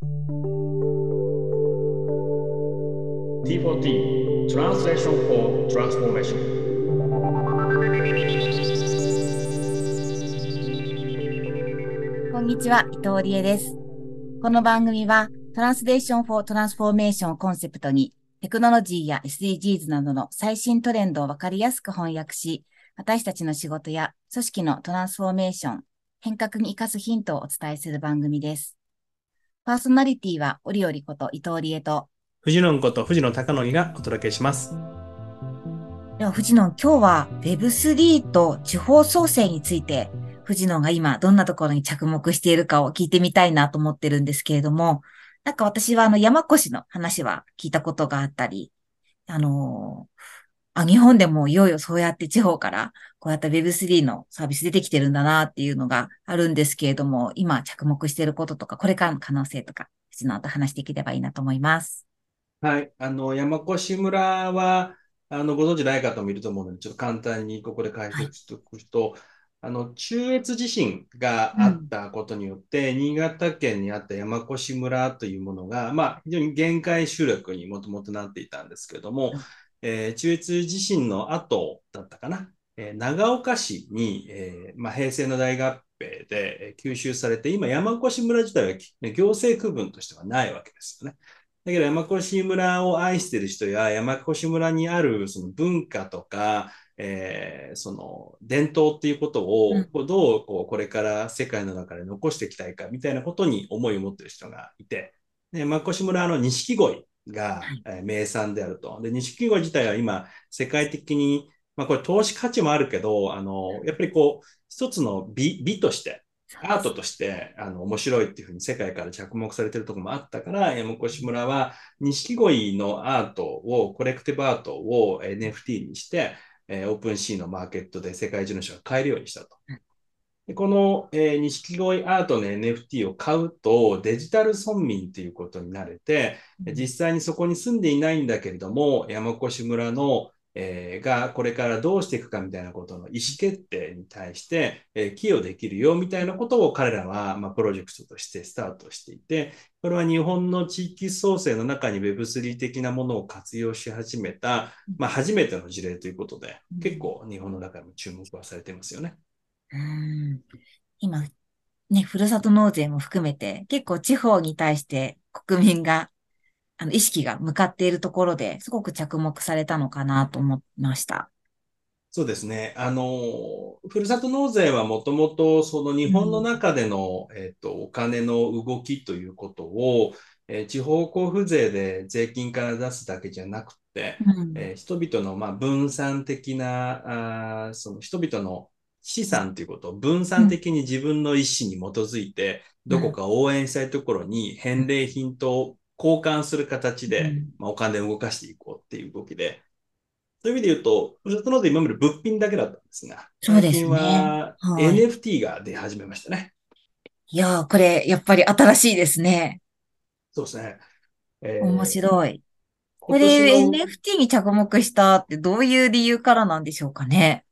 T4T Translation for Transformation こんにちは、伊藤理恵です。この番組は、 Translation for Transformation をコンセプトに、テクノロジーや SDGs などの最新トレンドをわかりやすく翻訳し、私たちの仕事や組織のトランスフォーメーション、変革に生かすヒントをお伝えする番組です。パーソナリティは、折々こと伊藤理恵と、藤野こと藤野貴則がお届けします。では、藤野、今日は Web3 と地方創生について、藤野が今どんなところに着目しているかを聞いてみたいなと思ってるんですけれども、なんか私はあの山越の話は聞いたことがあったり、あのあ、日本でもいよいよそうやって地方からこうやった Web3 のサービス出てきてるんだなっていうのがあるんですけれども、今着目していることとか、これからの可能性とか、藤野と話していければいいなと思います。はい。あの、山越村は、あの、ご存知ない方もいると思うので、ちょっと簡単にここで解説しておくと、あの、中越地震があったことによって、新潟県にあった山越村というものが、まあ、非常に限界集落にもともとなっていたんですけれども、うんえー中越地震の後だったかな、えー長岡市に、えーまあ、平成の大合併でえー吸収されて、今山越村自体はき行政区分としてはないわけですよね。だけど山越村を愛している人や山越村にあるその文化とか、えーその伝統っていうことをどうこうこれから世界の中で残していきたいかみたいなことに思いを持っている人がいて、で山越村の錦鯉が名産であると。で、錦鯉自体は今世界的に、まあこれ投資価値もあるけど、あの、やっぱりこう、一つの美、美として、アートとして、あの、面白いっていうふうに世界から着目されてるところもあったから、山越村は、錦鯉のアートを、コレクティブアートを NFT にして、えーオープンシーのマーケットで世界中の人が買えるようにしたとうん。でこの、えー錦鯉アートの NFT を買うと、デジタル村民っていうことになれて、実際にそこに住んでいないんだけれども、山越村の、えーがこれからどうしていくかみたいなことの意思決定に対して、えー寄与できるよみたいなことを彼らは、まあ、プロジェクトとしてスタートしていて、これは日本の地域創生の中に Web3 的なものを活用し始めた、まあ、初めての事例ということでうん、結構日本の中でも注目はされていますよね。うん今、ね、ふるさと納税も含めて、結構地方に対して国民が、あの、意識が向かっているところで、すごく着目されたのかなと思いました。そうですね。あの、ふるさと納税はもともとその日本の中での、えっと、お金の動きということを、えー地方交付税で税金から出すだけじゃなくて、うんえー人々のまあ分散的な、あーその人々の資産ということを分散的に自分の意思に基づいて、どこか応援したいところに返礼品と交換する形で、うんまあ、お金を動かしていこうっていう動きで、そういう意味で言うと、ふるさと納税今まで物品だけだったんですが、そうですね最近ははい NFT が出始めましたね。いやー、これ、やっぱり新しいですね。そうですね。えー面白い。こ今れ、NFT に着目したってどういう理由からなんでしょうかね。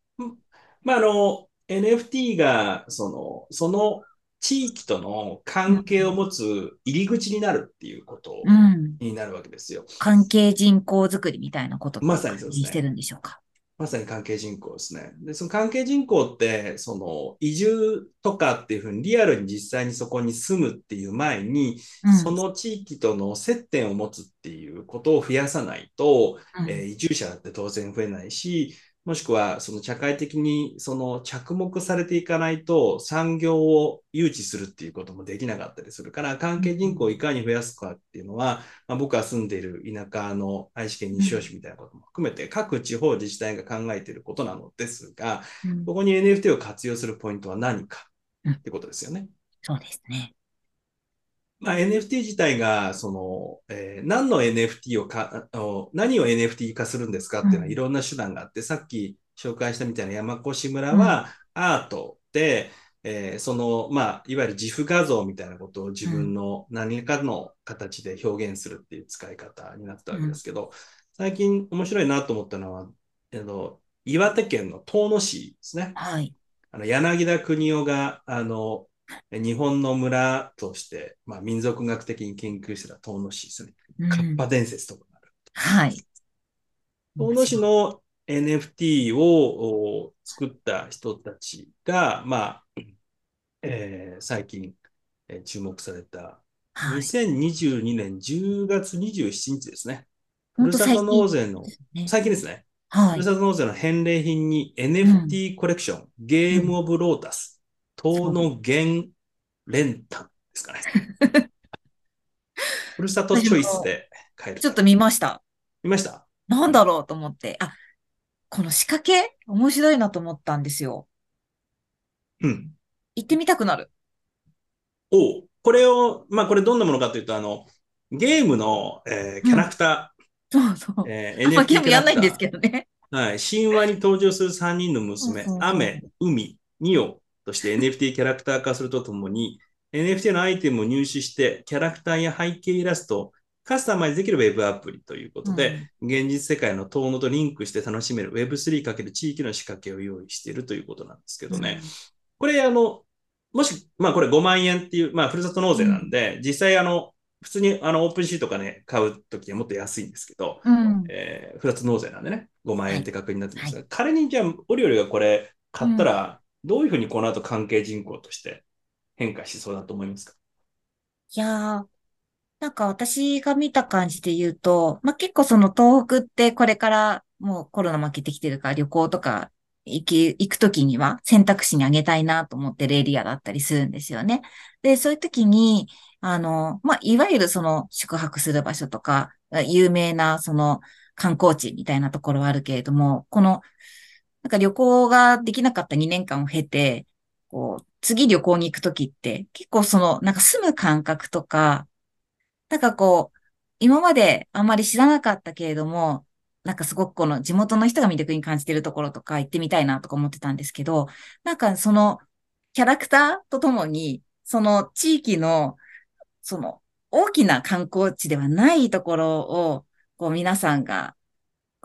まあ、あの、NFT が、その、その地域との関係を持つ入り口になるっていうことうん。になるわけですよ。関係人口づくりみたいなこととまさにそうですねしてるんでしょうか？まさに関係人口ですね。で、その関係人口って、その移住とかっていうふうにリアルに実際にそこに住むっていう前に、うんその地域との接点を持つっていうことを増やさないと、うんえー移住者だって当然増えないし、もしくはその社会的にその着目されていかないと産業を誘致するっていうこともできなかったりするから、関係人口をいかに増やすかっていうのは、まあ、僕が住んでいる田舎の愛知県西尾市みたいなことも含めて各地方自治体が考えていることなのですが、うんここに NFT を活用するポイントは何かうんってことですよね。そうですね。まあ、NFT 自体が、その、えー何の NFT をか、あの何を NFT 化するんですかっていうのはうんいろんな手段があって、さっき紹介したみたいな山越村はアートで、えーその、まあ、いわゆる自負画像みたいなことを自分の何かの形で表現するっていう使い方になったわけですけど、最近面白いなと思ったのは、あの、岩手県の遠野市ですね。はい。あの、柳田国男が、あの、日本の村として、まあ、民族学的に研究したら遠野市ですね。うんカッパ伝説とかがある。はい。遠野市の NFT をお作った人たちが、まあ、えー最近、えー注目されたはい。2022年10月27日ですね。ふるさと納近税の。最近ですね。はいふる。さと納税の返礼品に NFT コレクション、ゲームオブロータス、遠野源連単ですかね。ふるさとチョイスで買える。ちょっと見ました。見ました？なんだろうと思って。あ、この仕掛け？面白いなと思ったんですよ。うん。行ってみたくなる。おうこれを、まあこれどんなものかというと、あの、ゲームの、えーキャラクタそうそうー、。えーあんまゲームやんないんですけどね。はい。神話に登場する3人の娘そうそう、そう雨、海、ニオとして NFT キャラクター化するとともに、NFT のアイテムを入手して、キャラクターや背景イラストをカスタマイズできるウェブアプリということで、現実世界の遠野とリンクして楽しめる Web3× 地域の仕掛けを用意しているということなんですけどね。これ、あの、もし、まあこれ5万円っていう、まあふるさと納税なんで、実際あの、普通にあのオープンシーとかね、買うときはもっと安いんですけど、うん。えー、ふるさと納税なんでね、5万円って確認になってますが、仮にじゃあ、オリオリがこれ買ったら、どういうふうにこの後関係人口として変化しそうだと思いますか？いやー、なんか私が見た感じで言うと、まあ、結構その東北ってこれからもうコロナ負けてきてるから旅行とか行き、行くときには選択肢にあげたいなと思ってるエリアだったりするんですよね。で、そういうときに、あの、まあ、いわゆるその宿泊する場所とか、有名なその観光地みたいなところはあるけれども、この、なんか旅行ができなかった2年間を経て、こう、次旅行に行くときって、結構その、なんか住む感覚とか、なんかこう、今まであんまり知らなかったけれども、なんかすごくこの地元の人が魅力に感じてるところとか行ってみたいなとか思ってたんですけど、なんかそのキャラクターとともに、その地域の、その大きな観光地ではないところを、こう皆さんが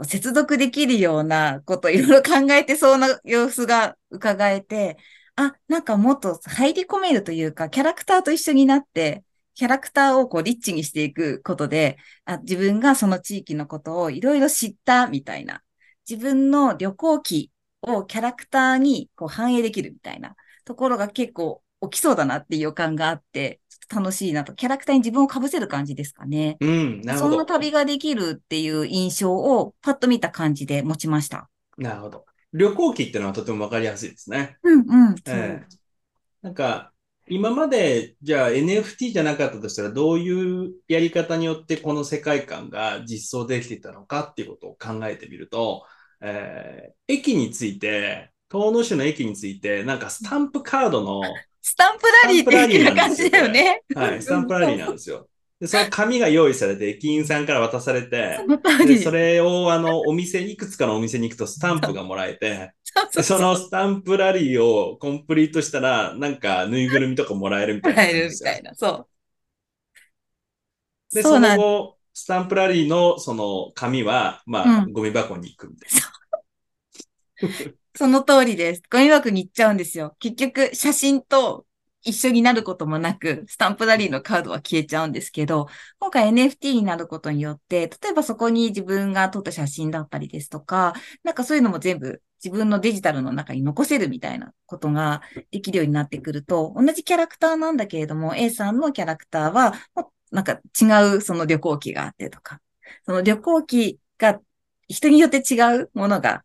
接続できるようなこといろいろ考えてそうな様子が伺えて、あ、なんかもっと入り込めるというか、キャラクターと一緒になって、キャラクターをこうリッチにしていくことで、あ自分がその地域のことをいろいろ知ったみたいな、自分の旅行記をキャラクターにこう反映できるみたいなところが結構起きそうだなっていう予感があって、楽しいなと、キャラクターに自分を被せる感じですかね。うん、なるそんなほど。旅ができるっていう印象をパッと見た感じで持ちました。なるほど。旅行記っていうのはとてもわかりやすいですね。うんうん。そうええなんか、今まで、じゃあ NFT じゃなかったとしたら、どういうやり方によってこの世界観が実装できていたのかっていうことを考えてみると、えー駅について、遠野市の駅について、なんかスタンプカードの、スタンプラリーっていう感じだよね。はい、スタンプラリーなんですよ。で、その紙が用意されて、駅員さんから渡されてで、り。それをあの、お店、いくつかのお店に行くとスタンプがもらえて、そのスタンプラリーをコンプリートしたら、なんかぬいぐるみとかもらえるみたいなもらえる。みたいな。そう。で、その後、スタンプラリーのその紙は、まあ、うんゴミ箱に行くみたいその通りです。ゴミ箱に行っちゃうんですよ。結局、写真と一緒になることもなく、スタンプラリーのカードは消えちゃうんですけど、今回 NFT になることによって、例えばそこに自分が撮った写真だったりですとか、なんかそういうのも全部自分のデジタルの中に残せるみたいなことができるようになってくると、同じキャラクターなんだけれども、A さんのキャラクターは、なんか違うその旅行記があってとか、その旅行記が人によって違うものが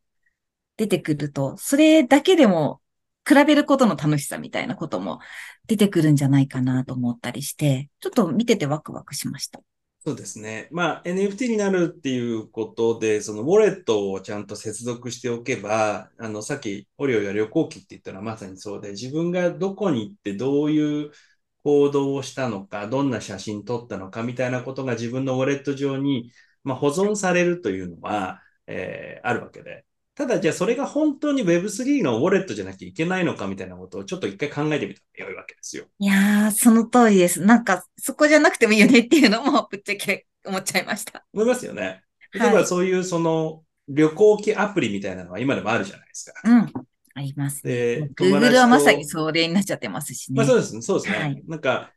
出てくると、それだけでも比べることの楽しさみたいなことも出てくるんじゃないかなと思ったりして、ちょっと見ててワクワクしました。そうですね。まあ、NFT になるっていうことで、そのウォレットをちゃんと接続しておけば、あの、さっき、オリオが旅行記って言ったのはまさにそうで、自分がどこに行ってどういう行動をしたのか、どんな写真撮ったのかみたいなことが自分のウォレット上に、まあ、保存されるというのは、えーあるわけで。ただ、じゃあそれが本当に Web3 のウォレットじゃなきゃいけないのかみたいなことをちょっと一回考えてみたら良いわけですよ。いやー、その通りです。なんか、そこじゃなくてもいいよねっていうのも、ぶっちゃけ思っちゃいました。思いますよね。例えはいばそういうその旅行記アプリみたいなのは今でもあるじゃないですか。うん。ありますね。で Google はまさとにそれになっちゃってますしね。まあそうですね、そうですね。はいなんか、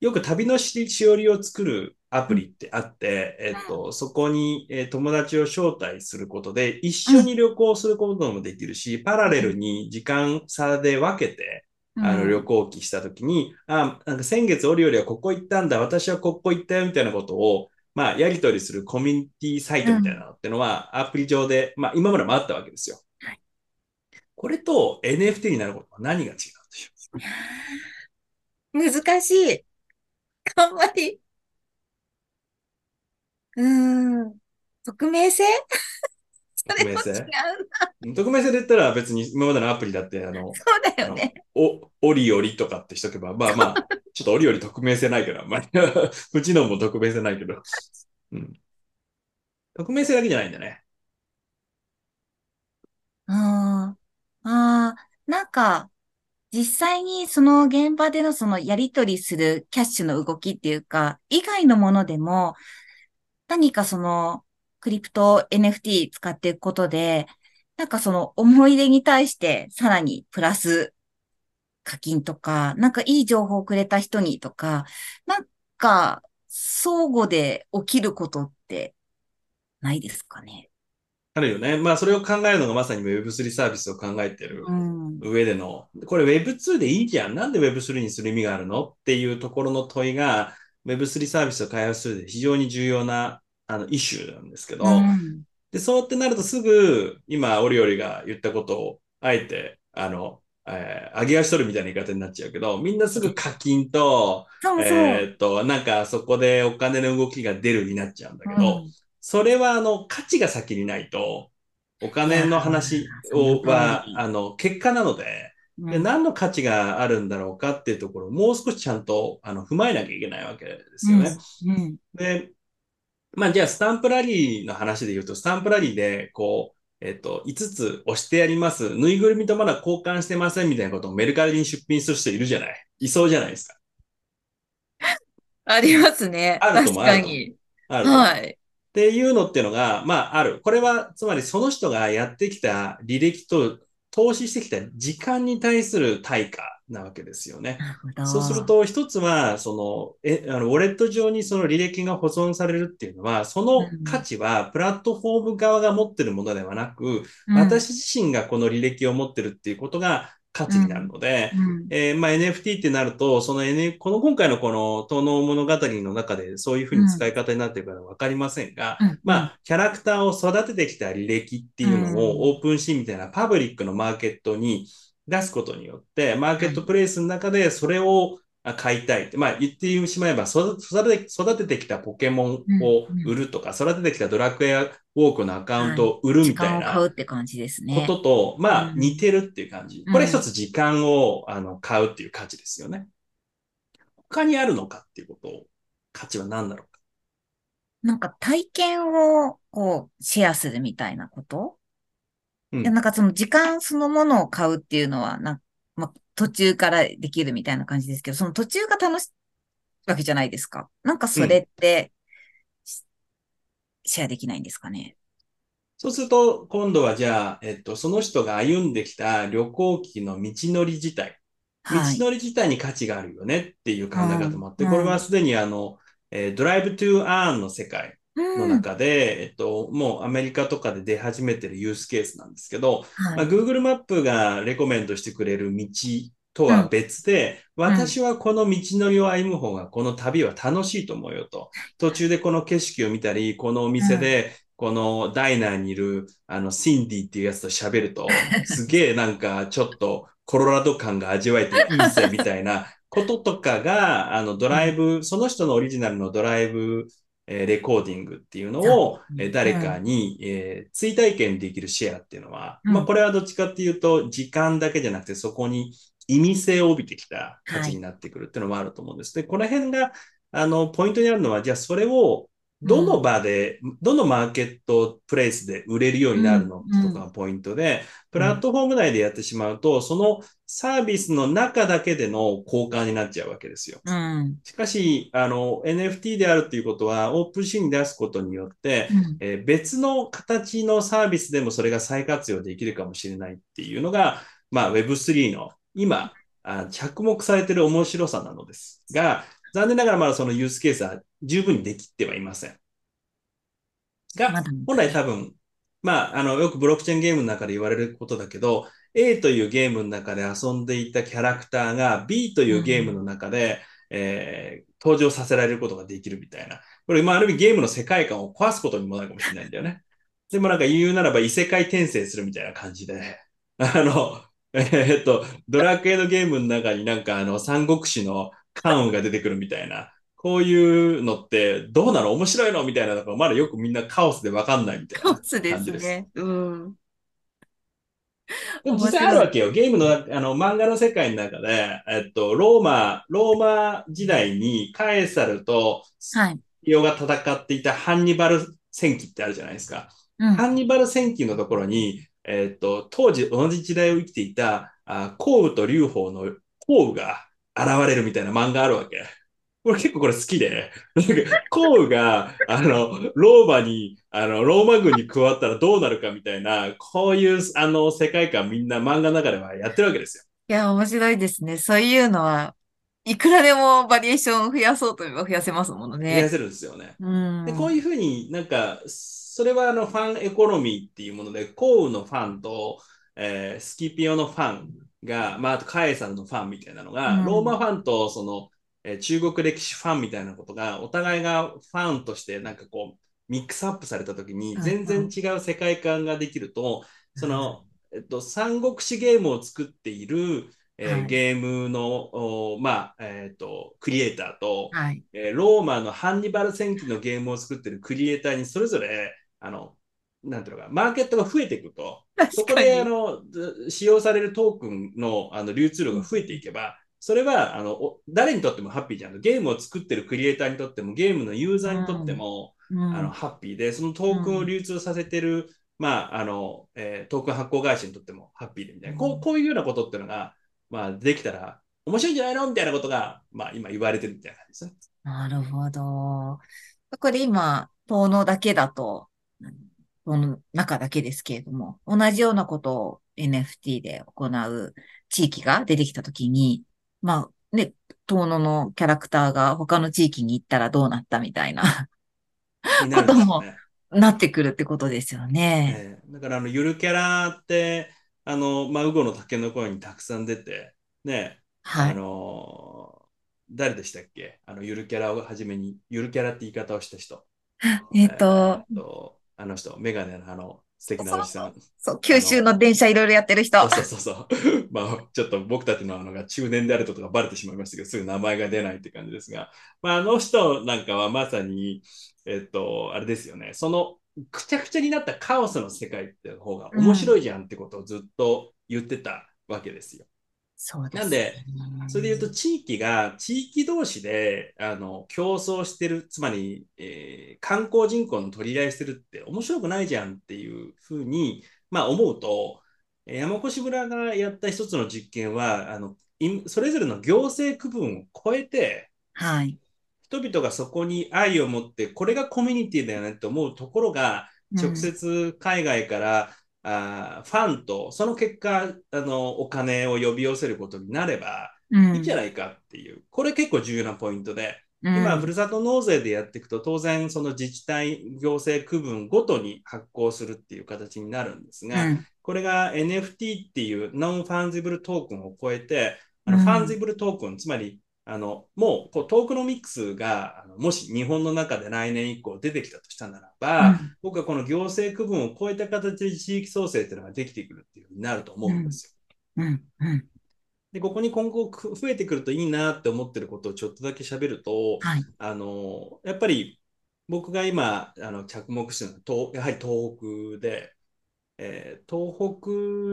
よく旅のししおりを作るアプリってあって、えっと、そこに、えー友達を招待することで、一緒に旅行することもできるし、パラレルに時間差で分けて、あの、うん旅行記したときに、あ、なんか先月折々はここ行ったんだ、私はここ行ったよ、みたいなことを、まあ、やり取りするコミュニティサイトみたいなのってのは、アプリ上で、まあ、今までもあったわけですよ。はいこれと NFT になることは何が違うんでしょう？難しい。あんまり。うーん。匿名性？匿名性？な。匿名性で言ったら別に今までのアプリだって、あの、そうだよね。お、オリオリとかってしとけば、まあまあ、ちょっとオリオリ匿名性ないけど、あんまり。うちのも匿名性ないけど。うん。匿名性だけじゃないんだね。ああ、ああ、なんか、実際にその現場でのそのやり取りするキャッシュの動きっていうか、以外のものでも、何かそのクリプト NFT 使っていくことで、なんかその思い出に対してさらにプラス課金とか、なんかいい情報をくれた人にとか、なんか相互で起きることってないですかね？あるよね。まあ、それを考えるのがまさに Web3 サービスを考えてるうん。上での、これ Web2 でいいじゃん。なんで Web3 にする意味があるの？っていうところの問いが Web3 サービスを開発するで非常に重要なあのイシューなんですけど、うん。で、そうってなるとすぐ、今、オリオリが言ったことを、あえて、あの、えー、上げ足取るみたいな言い方になっちゃうけど、みんなすぐ課金と、そうそう。えーっと、なんかそこでお金の動きが出るになっちゃうんだけど、うんそれは、あの、価値が先にないと、お金の話を、は、あの、結果なので、でうん何の価値があるんだろうかっていうところをもう少しちゃんと、あの、踏まえなきゃいけないわけですよね。うん。で、まあじゃあスタンプラリーの話で言うと、スタンプラリーで、こう、えっと、5つ押してやります。ぬいぐるみとまだ交換してませんみたいなことをメルカリに出品する人いるじゃないいそうじゃないですか。ありますね。あると確もある。あるはい。っていうのっていうのが、まあある。これは、つまりその人がやってきた履歴と投資してきた時間に対する対価なわけですよね。そうする、と、一つは、その、え、あの、ウォレット上にその履歴が保存されるっていうのは、その価値は、プラットフォーム側が持ってるものではなく、うん、私自身がこの履歴を持ってるっていうことが価値になるので、うん、えーまあ、NFT ってなると、その N、この今回のこの東能物語の中でそういうふうに使い方になってるからわかりませんが、うん。まあ、キャラクターを育ててきた履歴っていうのをオープンシーンみたいなパブリックのマーケットに出すことによって、マーケットプレイスの中でそれをあ買いたいって、まあ言ってしまえば育育て育ててきたポケモンを売るとか、育ててきたドラクエウォークのアカウントを売るみたいな時間を買うって感じですね。ことと、まあうん似てるっていう感じ。うんこれ一つ時間をあの買うっていう価値ですよね。他にあるのかっていうことを、価値は何だろうか。なんか体験をこうシェアするみたいなこと、うんでなんかその時間そのものを買うっていうのはなんまあ、途中からできるみたいな感じですけど、その途中が楽しいわけじゃないですか。なんかそれって、しシェアできないんですかね？そうすると、今度はじゃあ、えっと、その人が歩んできた旅行記の道のり自体、はい。道のり自体に価値があるよねっていう考え方もあって、うんこれはすでにあの、えードライブトゥーアーンの世界のうん。中で、えっと、もうアメリカとかで出始めてるユースケースなんですけど、まあ、はい。Google マップがレコメントしてくれる道とは別で、ん私はこの道のりを歩む方がこの旅は楽しいと思うよと。途中でこの景色を見たり、このお店で、このダイナーにいる、あの、シンディっていうやつと喋ると、すげえなんかちょっとコロラド感が味わえていいぜみたいなこととかが、あの、ドライブ、その人のオリジナルのドライブ、えーレコーディングっていうのを、うんえー誰かに、えー追体験できるシェアっていうのは、うん。まあこれはどっちかっていうと、時間だけじゃなくてそこに意味性を帯びてきた価値になってくるっていうのもあると思うんです。で、この辺が、あの、ポイントにあるのは、じゃあそれをどの場で、どのマーケットプレイスで売れるようになるのうんとかがポイントで、プラットフォーム内でやってしまうと、そのサービスの中だけでの交換になっちゃうわけですよ。うん。しかし、あの、NFT であるっていうことは、オープンシーンに出すことによって、うんえー別の形のサービスでもそれが再活用できるかもしれないっていうのが、まあ Web3 の今、あ着目されている面白さなのですが、残念ながらまだそのユースケースは十分にできてはいません。が、本来多分、まあ、あの、よくブロックチェーンゲームの中で言われることだけど、A というゲームの中で遊んでいたキャラクターが B というゲームの中で、えー登場させられることができるみたいな。これ、まあ、ある意味ゲームの世界観を壊すことにもなるかもしれないんだよね。でもなんか言うならば異世界転生するみたいな感じで、あの、えーっと、ドラクエのゲームの中になんかあの、三国志の関羽が出てくるみたいな、こういうのってどうなの？面白いの？みたいなのがまだよくみんなカオスでわかんないみたいなカオスで感じです。すね。うん。実際あるわけよ。ゲームの、あの、漫画の世界の中で、えっと、ローマ、ローマ時代にカエサルとスはい。ピオが戦っていたハンニバル戦記ってあるじゃないですか。うん。ハンニバル戦記のところに、えっと、当時同じ時代を生きていた、あ項羽と劉邦の項羽が現れるみたいな漫画あるわけ。これ結構これ好きで、なんか項羽が、あの、ローマに、あの、ローマ軍に加わったらどうなるかみたいな、こういう、あの、世界観みんな漫画の中ではやってるわけですよ。いや、面白いですね。そういうのは、いくらでもバリエーション増やそうと思えば増やせますものね。増やせるんですよね。うん。で、こういうふうになんか、それはあのファンエコノミーっていうもので、項羽のファンと、えースキピオのファンが、まあ、あとカエサルのファンみたいなのが、うんローマファンとその、えー中国歴史ファンみたいなことが、お互いがファンとしてなんかこう、ミックスアップされたときに、うん全然違う世界観ができると、その、えっと、三国志ゲームを作っている、えーはいゲームの、おまあ、えっと、クリエイターと、はい。えーローマのハンニバル戦記のゲームを作ってるクリエイターにそれぞれ、あの、なんていうのか、マーケットが増えていくと、そこであに。のず使用されるトークンのあの流通量が増えていけば、それはあのお誰にとってもハッピーじゃん。ゲームを作ってるクリエイターにとっても、ゲームのユーザーにとっても、うんあのハッピーで、そのトークンを流通させてる、まああのえートークン発行会社にとってもハッピーでみたいな、こうこういうようなことっていうのが、まあ、できたら面白いんじゃないのみたいなことが、まあ、今言われてるみたいな感じですね。なるほど。これ今、遠野だけだと、遠野の中だけですけれども、同じようなことを NFT で行う地域が出てきたときに、まあね、遠野のキャラクターが他の地域に行ったらどうなったみたいな、になるんですよね。なってくるってことですよね。ええだからあのゆるキャラって、あの、まあ、ウゴの竹の声にたくさん出て、ね、あはい。の、誰でしたっけ？あの、ゆるキャラをはじめに、ゆるキャラって言い方をした人。えっとえーとあの人、メガネのあの、素敵なおじさん。そう、九州の電車いろいろやってる人。そうそうそうそう。まあ、ちょっと僕たちのあのが中年であることがバレてしまいましたけど、すぐ名前が出ないって感じですが、まあ、あの人なんかはまさに、えっと、あれですよね、その、くちゃくちゃになったカオスの世界って方が面白いじゃんってことをずっと言ってたわけですよ。そうですなんでね。それで言うと、地域が、地域同士で、あの、競争してる、つまり、えー観光人口の取り合いしてるって面白くないじゃんっていうふうに、まあ思うと、えー山越村がやった一つの実験は、あの、いそれぞれの行政区分を超えて、はい。人々がそこに愛を持って、これがコミュニティだよねって思うところが、直接海外から、あーファンと、その結果、あの、お金を呼び寄せることになれば、うん、いいんじゃないかっていう、これ結構重要なポイントで、うん。今、ふるさと納税でやっていくと、当然、その自治体、行政区分ごとに発行するっていう形になるんですが、うん。これが NFT っていうノンファンジブルトークンを超えて、あのうん。ファンジブルトークン、つまり、あのもうこうトークノミックスがもし日本の中で来年以降出てきたとしたならば、僕はこの行政区分を超えた形で地域創生っていうのができてくるっていうふうになると思うんですよ。うん、うん。で、ここに今後く増えてくるといいなって思ってることをちょっとだけ喋ると、はい。あの、やっぱり僕が今、あの、着目してるのは東、やはり東北で、えー東北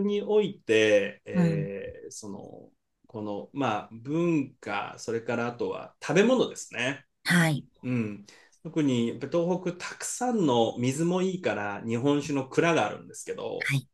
において、えーその、この、まあ、文化、それからあとは食べ物ですね。はい。うん。特に、やっぱ東北たくさんの水もいいから日本酒の蔵があるんですけど、はい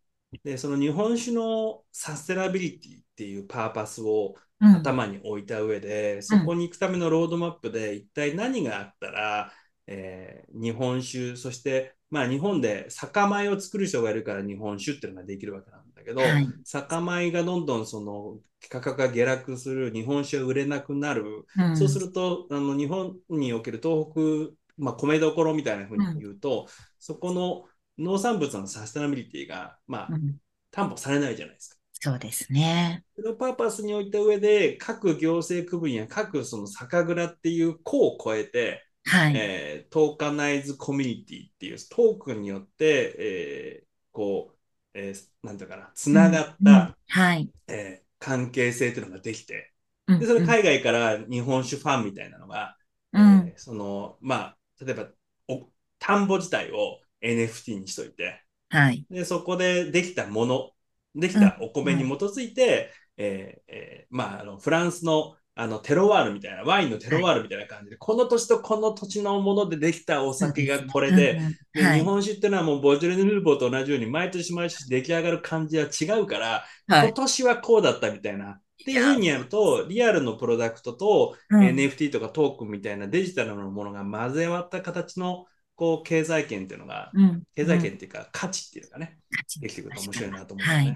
で、その日本酒のサステナビリティっていうパーパスをうん。頭に置いた上で、そこに行くためのロードマップで一体何があったら、えー日本酒、そしてまあ日本で酒米を作る人がいるから日本酒っていうのができるわけなんだけど、はい。酒米がどんどんその価格が下落する、日本酒が売れなくなる、うんそうするとあの日本における東北、まあ、米どころみたいなふうに言うと、そこの農産物のサステナビリティが、まあう、ん担保されないじゃないですか。そうですね。それをパーパスに置いた上で、各行政区分や各その酒蔵っていう項を超えて、はい。えートーカナイズコミュニティっていうトークンによって、えーこう、えーなんていうかな、つながった、うんはい。えー関係性っていうのができて、うんで、それ海外から日本酒ファンみたいなのが、うんえーその、まあ、例えば、お田んぼ自体を NFT にしといて、はい。で、そこでできたもの、できたお米に基づいて、えーえーまあ、あの、フランスの、あの、テロワールみたいな、ワインのテロワールみたいな感じで、この土地とこの土地のものでできたお酒がこれで、ではい日本酒ってのはもうボジョレ・ヌーボーと同じように毎年毎年出来上がる感じは違うから、はい。今年はこうだったみたいな。っていうふうにやると、リアルのプロダクトとうん NFT とかトークンみたいなデジタルのものが混ぜ割った形のこう経済圏っていうのが、うん経済うん圏っていうか価値っていうかね、できてくると面白いなと思うはい。い。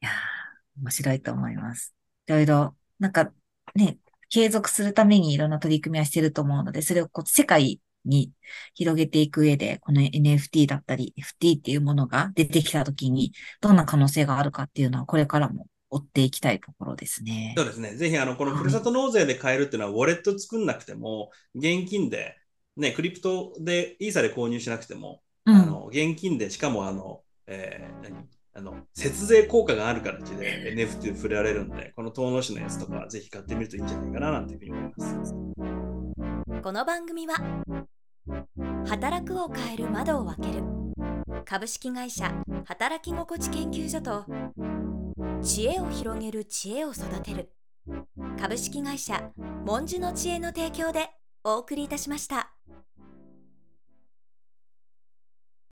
やー面白いと思います。いろいろ、なんかね、継続するためにいろんな取り組みはしてると思うので、それをこう世界に広げていく上で、この NFT だったり、FT っていうものが出てきたときに、どんな可能性があるかっていうのは、これからも追っていきたいところですねそう。ですね。ぜひ、あの、このふるさと納税で買えるっていうのは、ウォレット作んなくても、現金で、ね、クリプトで、イーサで購入しなくても、うん。あの、現金で、しかも、あの、えー何？あの、節税効果がある形で NFT で触れられるんで、この遠野市のやつとかはぜひ買ってみるといいんじゃないかな、なんていうふうに思います。この番組は働くを変える窓を開ける株式会社働き心地研究所と知恵を広げる知恵を育てる株式会社モンジュの知恵の提供でお送りいたしました。